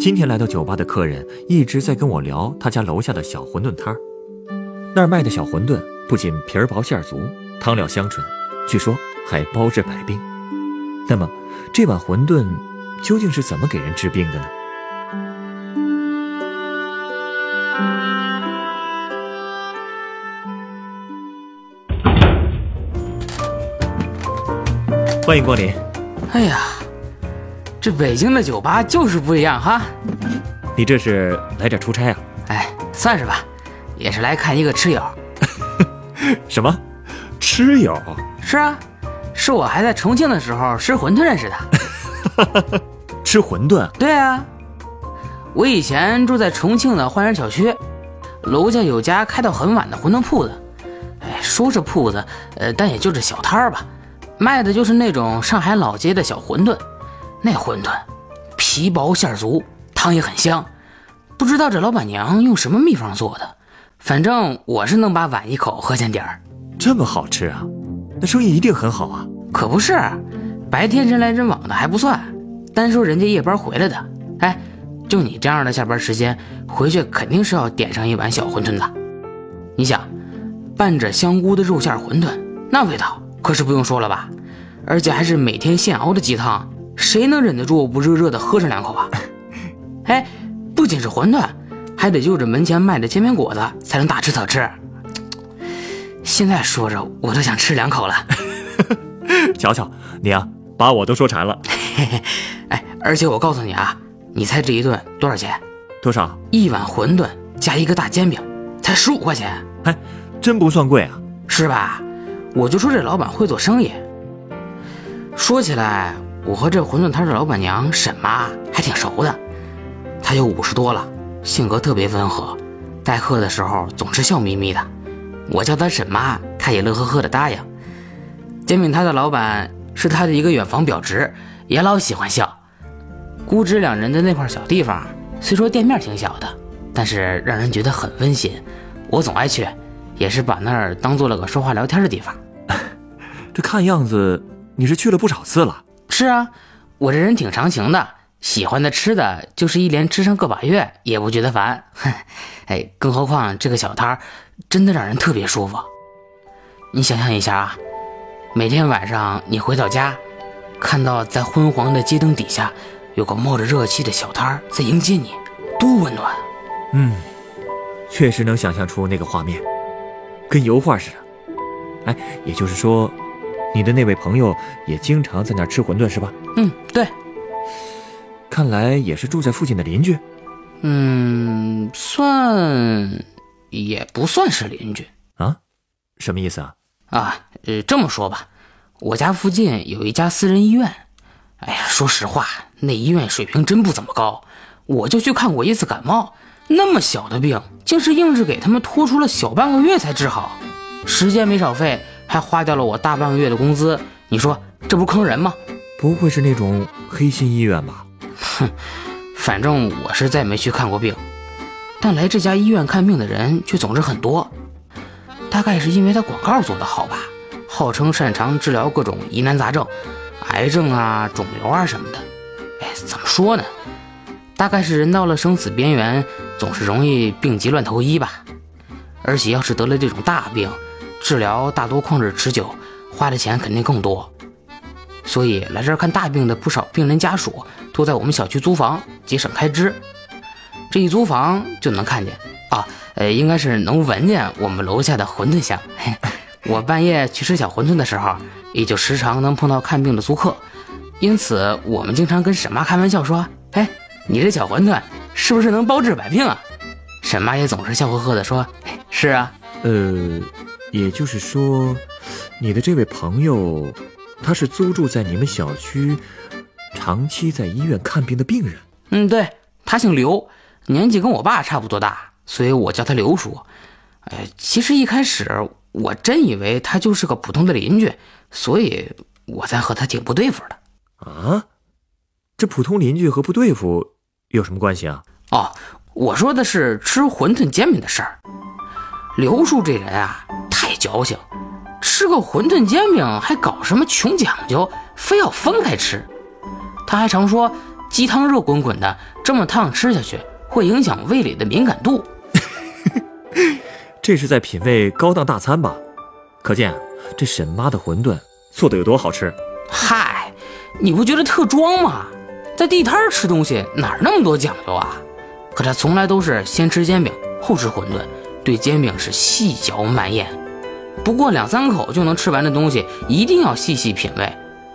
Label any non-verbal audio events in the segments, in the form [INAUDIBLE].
今天来到酒吧的客人一直在跟我聊他家楼下的小馄饨摊儿，那儿卖的小馄饨不仅皮儿薄馅儿足，汤料香醇，据说还包治百病。那么，这碗馄饨究竟是怎么给人治病的呢？欢迎光临。哎呀，这北京的酒吧就是不一样哈！你这是来这儿出差啊？哎，算是吧，也是来看一个吃友。[LAUGHS] 什么？吃友？是啊，是我还在重庆的时候吃馄饨认识的。[LAUGHS] 吃馄饨？对啊，我以前住在重庆的花园小区，楼下有家开到很晚的馄饨铺子。哎，说是铺子，呃，但也就是小摊儿吧，卖的就是那种上海老街的小馄饨。那馄饨皮薄馅足，汤也很香。不知道这老板娘用什么秘方做的，反正我是能把碗一口喝见底儿。这么好吃啊？那生意一定很好啊？可不是，白天人来人往的还不算，单说人家夜班回来的，哎，就你这样的下班时间回去，肯定是要点上一碗小馄饨的。你想，拌着香菇的肉馅馄饨，那味道可是不用说了吧？而且还是每天现熬的鸡汤，谁能忍得住不热热的喝上两口啊？[LAUGHS] 哎，不仅是馄饨，还得就着门前卖的煎饼果子才能大吃特吃。现在说着我都想吃两口了。[LAUGHS] 瞧瞧你啊，把我都说馋了。[LAUGHS] 哎，而且我告诉你啊，你猜这一顿多少钱？多少？一碗馄饨加一个大煎饼，才十五块钱。哎，真不算贵啊，是吧？我就说这老板会做生意。说起来，我和这馄饨摊的老板娘沈妈还挺熟的。她有五十多了，性格特别温和，待客的时候总是笑眯眯的。我叫她沈妈，她也乐呵呵的答应。煎饼摊的老板是她的一个远房表侄，也老喜欢笑。姑侄两人的那块小地方，虽说店面挺小的，但是让人觉得很温馨。我总爱去，也是把那儿当做了个说话聊天的地方。[LAUGHS] 这看样子你是去了不少次了。是啊，我这人挺长情的，喜欢的吃的就是一连吃上个把月也不觉得烦。哼，[LAUGHS] 哎，更何况这个小摊儿真的让人特别舒服。你想象一下啊，每天晚上你回到家，看到在昏黄的街灯底下有个冒着热气的小摊儿在迎接你，多温暖。嗯，确实能想象出那个画面，跟油画似的。哎，也就是说，你的那位朋友也经常在那儿吃馄饨是吧？嗯，对，看来也是住在附近的邻居。嗯，算也不算是邻居啊？什么意思啊？啊，呃，这么说吧，我家附近有一家私人医院。哎呀，说实话，那医院水平真不怎么高。我就去看过一次感冒，那么小的病，竟是硬是给他们拖出了小半个月才治好，时间没少费，还花掉了我大半个月的工资。你说这不坑人吗？不会是那种黑心医院吧？哼，反正我是再没去看过病，但来这家医院看病的人却总是很多。大概是因为他广告做得好吧，号称擅长治疗各种疑难杂症，癌症啊、肿瘤啊什么的。哎，怎么说呢？大概是人到了生死边缘，总是容易病急乱投医吧。而且要是得了这种大病，治疗大多旷日持久，花的钱肯定更多。所以来这儿看大病的不少病人家属都在我们小区租房，节省开支。这一租房就能看见啊，呃，应该是能闻见我们楼下的馄饨香。[LAUGHS] 我半夜去吃小馄饨的时候，也就时常能碰到看病的租客。因此，我们经常跟沈妈开玩笑说：“哎，你这小馄饨是不是能包治百病啊？”沈妈也总是笑呵呵地说：“是啊。”呃，也就是说，你的这位朋友，他是租住在你们小区，长期在医院看病的病人。嗯，对他姓刘，年纪跟我爸差不多大，所以我叫他刘叔。哎，其实一开始我真以为他就是个普通的邻居，所以我才和他挺不对付的。啊，这普通邻居和不对付有什么关系啊？哦，我说的是吃馄饨煎饼的事儿。刘叔这人啊，太矫情，吃个馄饨煎饼还搞什么穷讲究，非要分开吃。他还常说鸡汤热滚滚的，这么烫吃下去会影响胃里的敏感度。[LAUGHS] 这是在品味高档大餐吧？可见这沈妈的馄饨做的有多好吃。嗨，你不觉得特装吗？在地摊吃东西哪儿那么多讲究啊？可他从来都是先吃煎饼后吃馄饨，对煎饼是细嚼慢咽。不过两三口就能吃完的东西，一定要细细品味。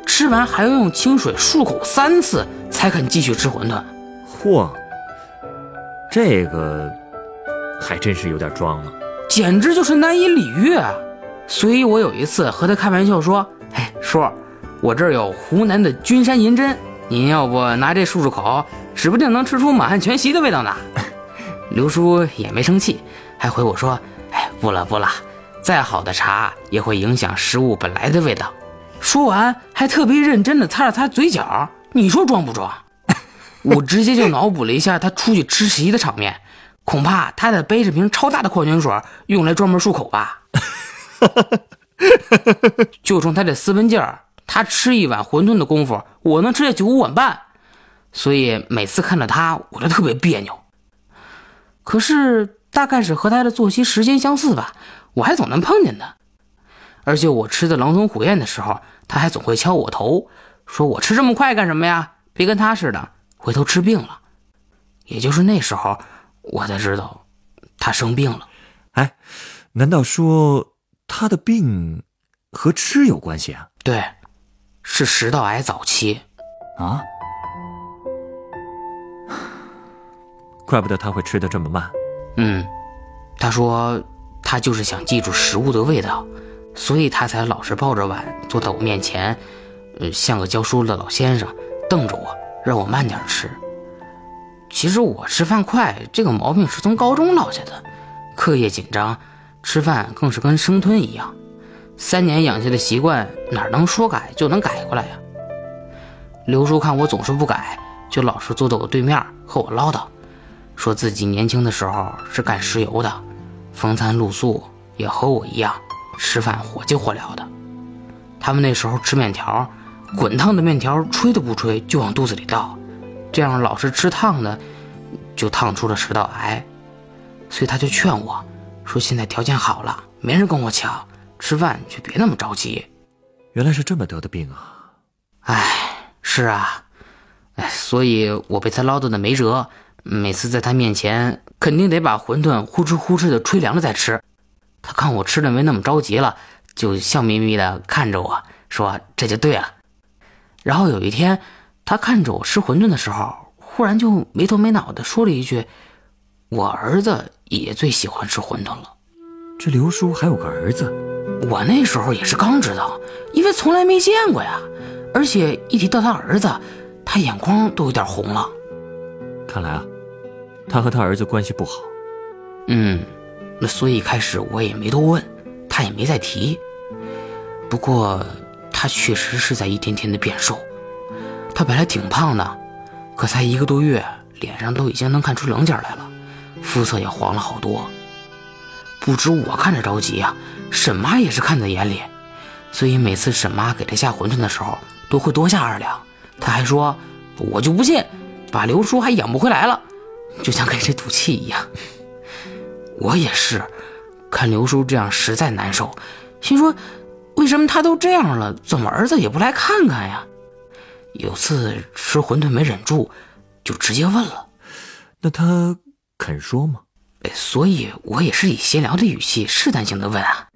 吃完还要用清水漱口三次，才肯继续吃馄饨。嚯，这个还真是有点装了，简直就是难以理喻啊！所以我有一次和他开玩笑说：“哎，叔，我这儿有湖南的君山银针，您要不拿这漱漱口，指不定能吃出满汉全席的味道呢。” [LAUGHS] 刘叔也没生气，还回我说：“哎，不了不了，再好的茶也会影响食物本来的味道。”说完，还特别认真地擦了擦嘴角。你说装不装？[LAUGHS] 我直接就脑补了一下他出去吃席的场面，恐怕他得背着瓶超大的矿泉水，用来专门漱口吧。就冲他这斯文劲儿，他吃一碗馄饨的功夫，我能吃下去五碗半。所以每次看到他，我就特别别扭。可是大概是和他的作息时间相似吧，我还总能碰见他。而且我吃的狼吞虎咽的时候，他还总会敲我头，说我吃这么快干什么呀？别跟他似的，回头吃病了。也就是那时候，我才知道他生病了。哎，难道说他的病和吃有关系啊？对，是食道癌早期啊。怪不得他会吃的这么慢。嗯，他说他就是想记住食物的味道。所以他才老是抱着碗坐在我面前，呃，像个教书的老先生，瞪着我，让我慢点吃。其实我吃饭快这个毛病是从高中落下的，课业紧张，吃饭更是跟生吞一样。三年养下的习惯，哪能说改就能改过来呀？刘叔看我总是不改，就老是坐在我对面和我唠叨，说自己年轻的时候是干石油的，风餐露宿，也和我一样。吃饭火急火燎的，他们那时候吃面条，滚烫的面条吹都不吹就往肚子里倒，这样老是吃烫的，就烫出了食道癌。所以他就劝我说：“现在条件好了，没人跟我抢，吃饭就别那么着急。”原来是这么得的病啊！哎，是啊，哎，所以我被他唠叨的没辙，每次在他面前，肯定得把馄饨呼哧呼哧的吹凉了再吃。他看我吃的没那么着急了，就笑眯眯的看着我说：“这就对了。”然后有一天，他看着我吃馄饨的时候，忽然就没头没脑的说了一句：“我儿子也最喜欢吃馄饨了。”这刘叔还有个儿子，我那时候也是刚知道，因为从来没见过呀。而且一提到他儿子，他眼眶都有点红了。看来啊，他和他儿子关系不好。嗯。那所以一开始我也没多问，他也没再提。不过他确实是在一天天的变瘦。他本来挺胖的，可才一个多月，脸上都已经能看出棱角来了，肤色也黄了好多。不止我看着着急啊，沈妈也是看在眼里。所以每次沈妈给他下馄饨的时候，都会多下二两。他还说：“我就不信，把刘叔还养不回来了，就像跟谁赌气一样。”我也是，看刘叔这样实在难受，心说，为什么他都这样了，怎么儿子也不来看看呀？有次吃馄饨没忍住，就直接问了。那他肯说吗？所以我也是以闲聊的语气试探性的问啊。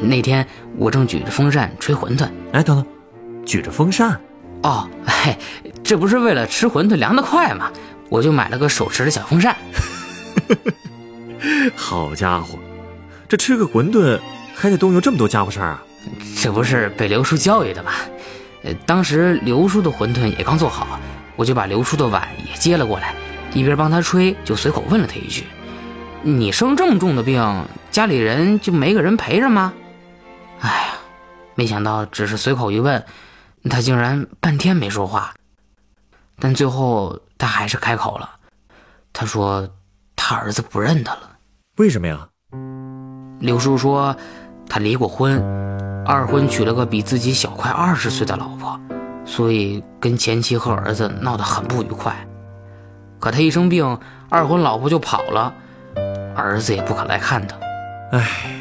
那天我正举着风扇吹馄饨，哎，等等，举着风扇？哦，嘿，这不是为了吃馄饨凉得快吗？我就买了个手持的小风扇。[LAUGHS] 好家伙，这吃个馄饨还得动用这么多家伙事儿啊！这不是被刘叔教育的吗？呃，当时刘叔的馄饨也刚做好，我就把刘叔的碗也接了过来，一边帮他吹，就随口问了他一句：“你生这么重的病，家里人就没个人陪着吗？”哎呀，没想到只是随口一问，他竟然半天没说话。但最后他还是开口了，他说他儿子不认他了。为什么呀？刘叔说他离过婚，二婚娶了个比自己小快二十岁的老婆，所以跟前妻和儿子闹得很不愉快。可他一生病，二婚老婆就跑了，儿子也不肯来看他。唉，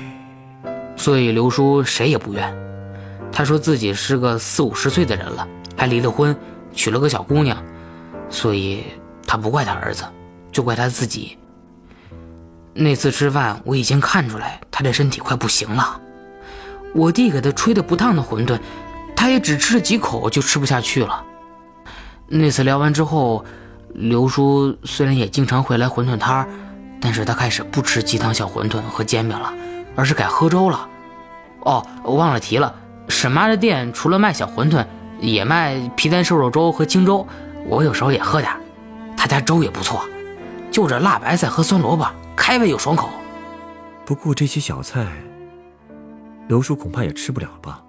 所以刘叔谁也不怨。他说自己是个四五十岁的人了，还离了婚。娶了个小姑娘，所以他不怪他儿子，就怪他自己。那次吃饭，我已经看出来他这身体快不行了。我弟给他吹的不烫的馄饨，他也只吃了几口就吃不下去了。那次聊完之后，刘叔虽然也经常会来馄饨摊，但是他开始不吃鸡汤小馄饨和煎饼了，而是改喝粥了。哦，我忘了提了，沈妈的店除了卖小馄饨。也卖皮蛋瘦肉粥和清粥，我有时候也喝点。他家粥也不错，就着辣白菜和酸萝卜，开胃又爽口。不过这些小菜，刘叔恐怕也吃不了吧？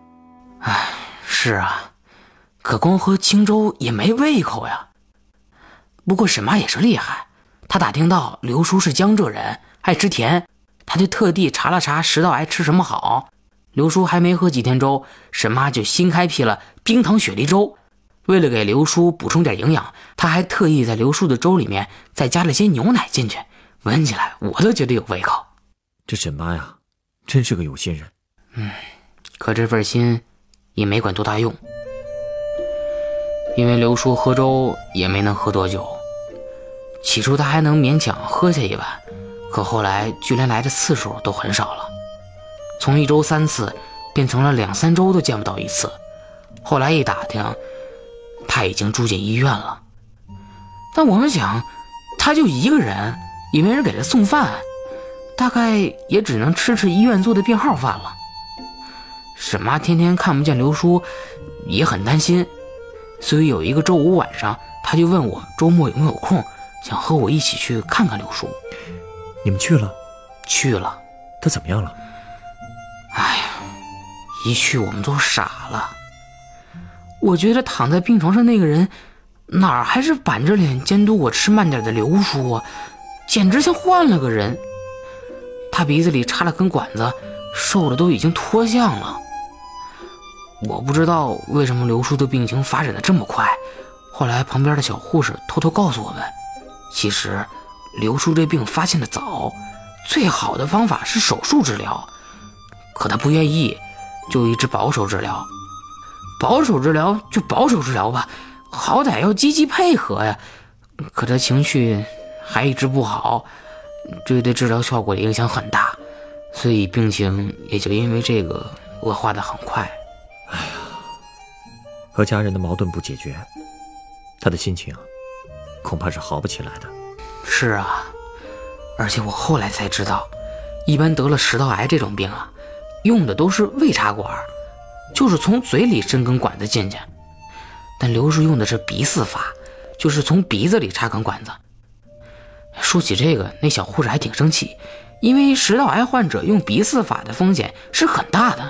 唉，是啊，可光喝清粥也没胃口呀。不过沈妈也是厉害，她打听到刘叔是江浙人，爱吃甜，她就特地查了查食道癌吃什么好。刘叔还没喝几天粥，沈妈就新开辟了冰糖雪梨粥。为了给刘叔补充点营养，他还特意在刘叔的粥里面再加了些牛奶进去，闻起来我都觉得有胃口。这沈妈呀，真是个有心人。嗯，可这份心也没管多大用，因为刘叔喝粥也没能喝多久。起初他还能勉强喝下一碗，可后来就连来的次数都很少了。从一周三次变成了两三周都见不到一次。后来一打听，他已经住进医院了。但我们想，他就一个人，也没人给他送饭，大概也只能吃吃医院做的病号饭了。沈妈天天看不见刘叔，也很担心，所以有一个周五晚上，他就问我周末有没有空，想和我一起去看看刘叔。你们去了？去了。他怎么样了？哎呀，一去我们都傻了。我觉得躺在病床上那个人，哪儿还是板着脸监督我吃慢点的刘叔啊？简直像换了个人。他鼻子里插了根管子，瘦的都已经脱相了。我不知道为什么刘叔的病情发展的这么快。后来旁边的小护士偷偷告诉我们，其实刘叔这病发现的早，最好的方法是手术治疗。可他不愿意，就一直保守治疗。保守治疗就保守治疗吧，好歹要积极配合呀。可他情绪还一直不好，这对治疗效果的影响很大，所以病情也就因为这个恶化的很快。哎呀，和家人的矛盾不解决，他的心情恐怕是好不起来的。是啊，而且我后来才知道，一般得了食道癌这种病啊。用的都是胃插管，就是从嘴里伸根管子进去。但刘叔用的是鼻饲法，就是从鼻子里插根管子。说起这个，那小护士还挺生气，因为食道癌患者用鼻饲法的风险是很大的。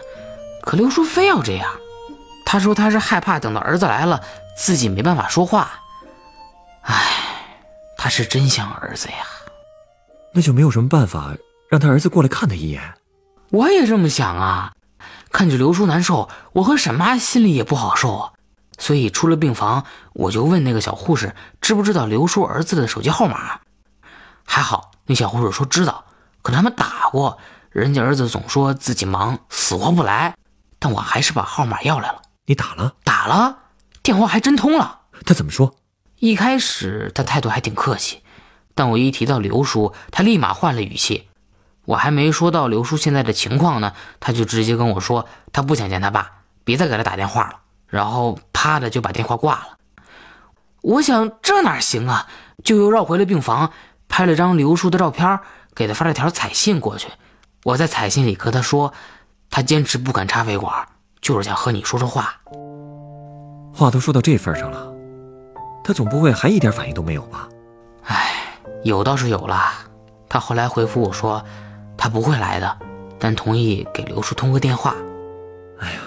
可刘叔非要这样，他说他是害怕等到儿子来了，自己没办法说话。唉，他是真想儿子呀。那就没有什么办法让他儿子过来看他一眼。我也这么想啊，看着刘叔难受，我和沈妈心里也不好受啊，所以出了病房，我就问那个小护士知不知道刘叔儿子的手机号码。还好那小护士说知道，可他们打过，人家儿子总说自己忙，死活不来。但我还是把号码要来了。你打了？打了，电话还真通了。他怎么说？一开始他态度还挺客气，但我一提到刘叔，他立马换了语气。我还没说到刘叔现在的情况呢，他就直接跟我说他不想见他爸，别再给他打电话了。然后啪的就把电话挂了。我想这哪行啊，就又绕回了病房，拍了张刘叔的照片，给他发了条彩信过去。我在彩信里和他说，他坚持不敢插胃管，就是想和你说说话。话都说到这份上了，他总不会还一点反应都没有吧？唉。有倒是有了，他后来回复我说，他不会来的，但同意给刘叔通个电话。哎呀，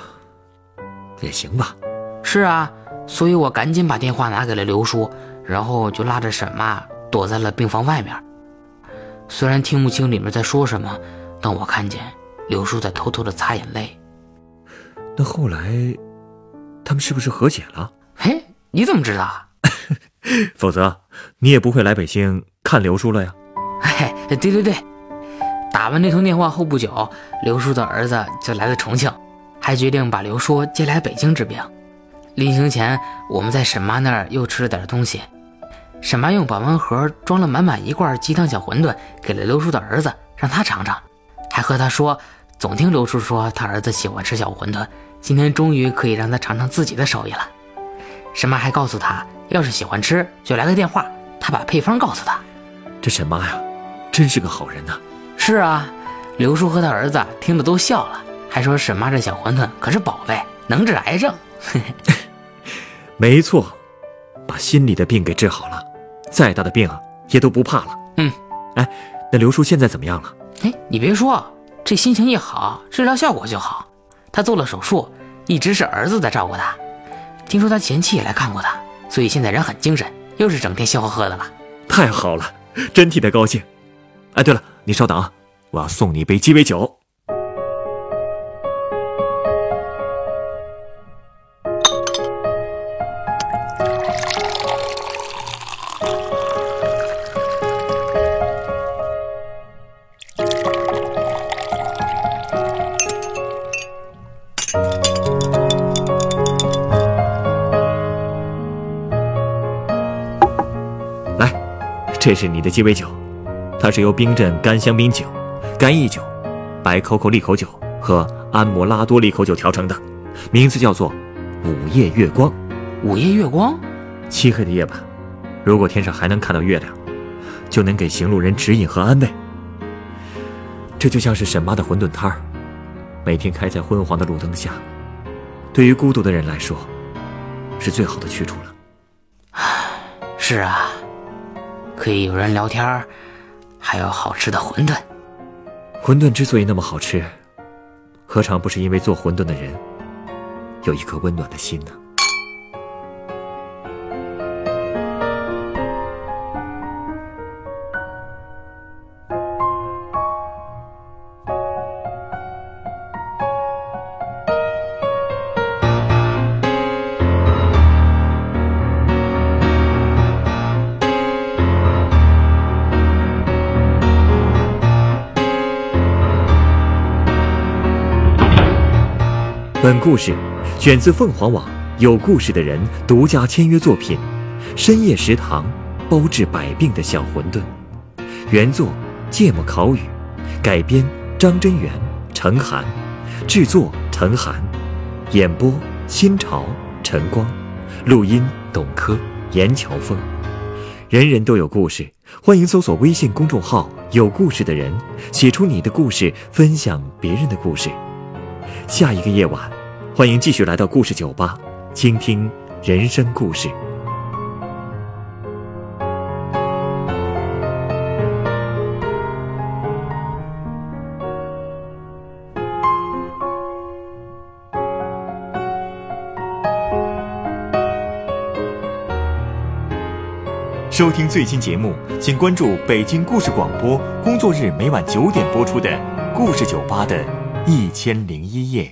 也行吧。是啊，所以我赶紧把电话拿给了刘叔，然后就拉着沈妈躲在了病房外面。虽然听不清里面在说什么，但我看见刘叔在偷偷的擦眼泪。那后来，他们是不是和解了？嘿，你怎么知道？[LAUGHS] 否则你也不会来北京看刘叔了呀。嘿，对对对，打完那通电话后不久，刘叔的儿子就来了重庆，还决定把刘叔接来北京治病。临行前，我们在沈妈那儿又吃了点东西。沈妈用保温盒装了满满一罐鸡汤小馄饨，给了刘叔的儿子，让他尝尝，还和他说，总听刘叔说他儿子喜欢吃小馄饨，今天终于可以让他尝尝自己的手艺了。沈妈还告诉他，要是喜欢吃，就来个电话，他把配方告诉他。这沈妈呀，真是个好人呐。是啊，刘叔和他儿子听得都笑了，还说沈妈这小馄饨可是宝贝，能治癌症。[LAUGHS] 没错，把心里的病给治好了，再大的病啊也都不怕了。嗯，哎，那刘叔现在怎么样了？哎，你别说，这心情一好，治疗效果就好。他做了手术，一直是儿子在照顾他。听说他前妻也来看过他，所以现在人很精神，又是整天笑呵呵的了。太好了，真替他高兴。哎，对了，你稍等啊，我要送你一杯鸡尾酒。来，这是你的鸡尾酒，它是由冰镇干香槟酒、干邑酒、白 COCO 利口酒和安摩拉多利口酒调成的，名字叫做“午夜月光”。午夜月光，漆黑的夜晚，如果天上还能看到月亮，就能给行路人指引和安慰。这就像是沈妈的馄饨摊儿，每天开在昏黄的路灯下，对于孤独的人来说，是最好的去处了。是啊，可以有人聊天，还有好吃的馄饨。馄饨之所以那么好吃，何尝不是因为做馄饨的人有一颗温暖的心呢？本故事选自凤凰网有故事的人独家签约作品《深夜食堂》，包治百病的小馄饨。原作芥末烤鱼，改编张真源、陈寒，制作陈寒，演播新潮、晨光，录音董珂、严乔峰。人人都有故事，欢迎搜索微信公众号“有故事的人”，写出你的故事，分享别人的故事。下一个夜晚，欢迎继续来到故事酒吧，倾听人生故事。收听最新节目，请关注北京故事广播，工作日每晚九点播出的《故事酒吧》的《一千零一夜》。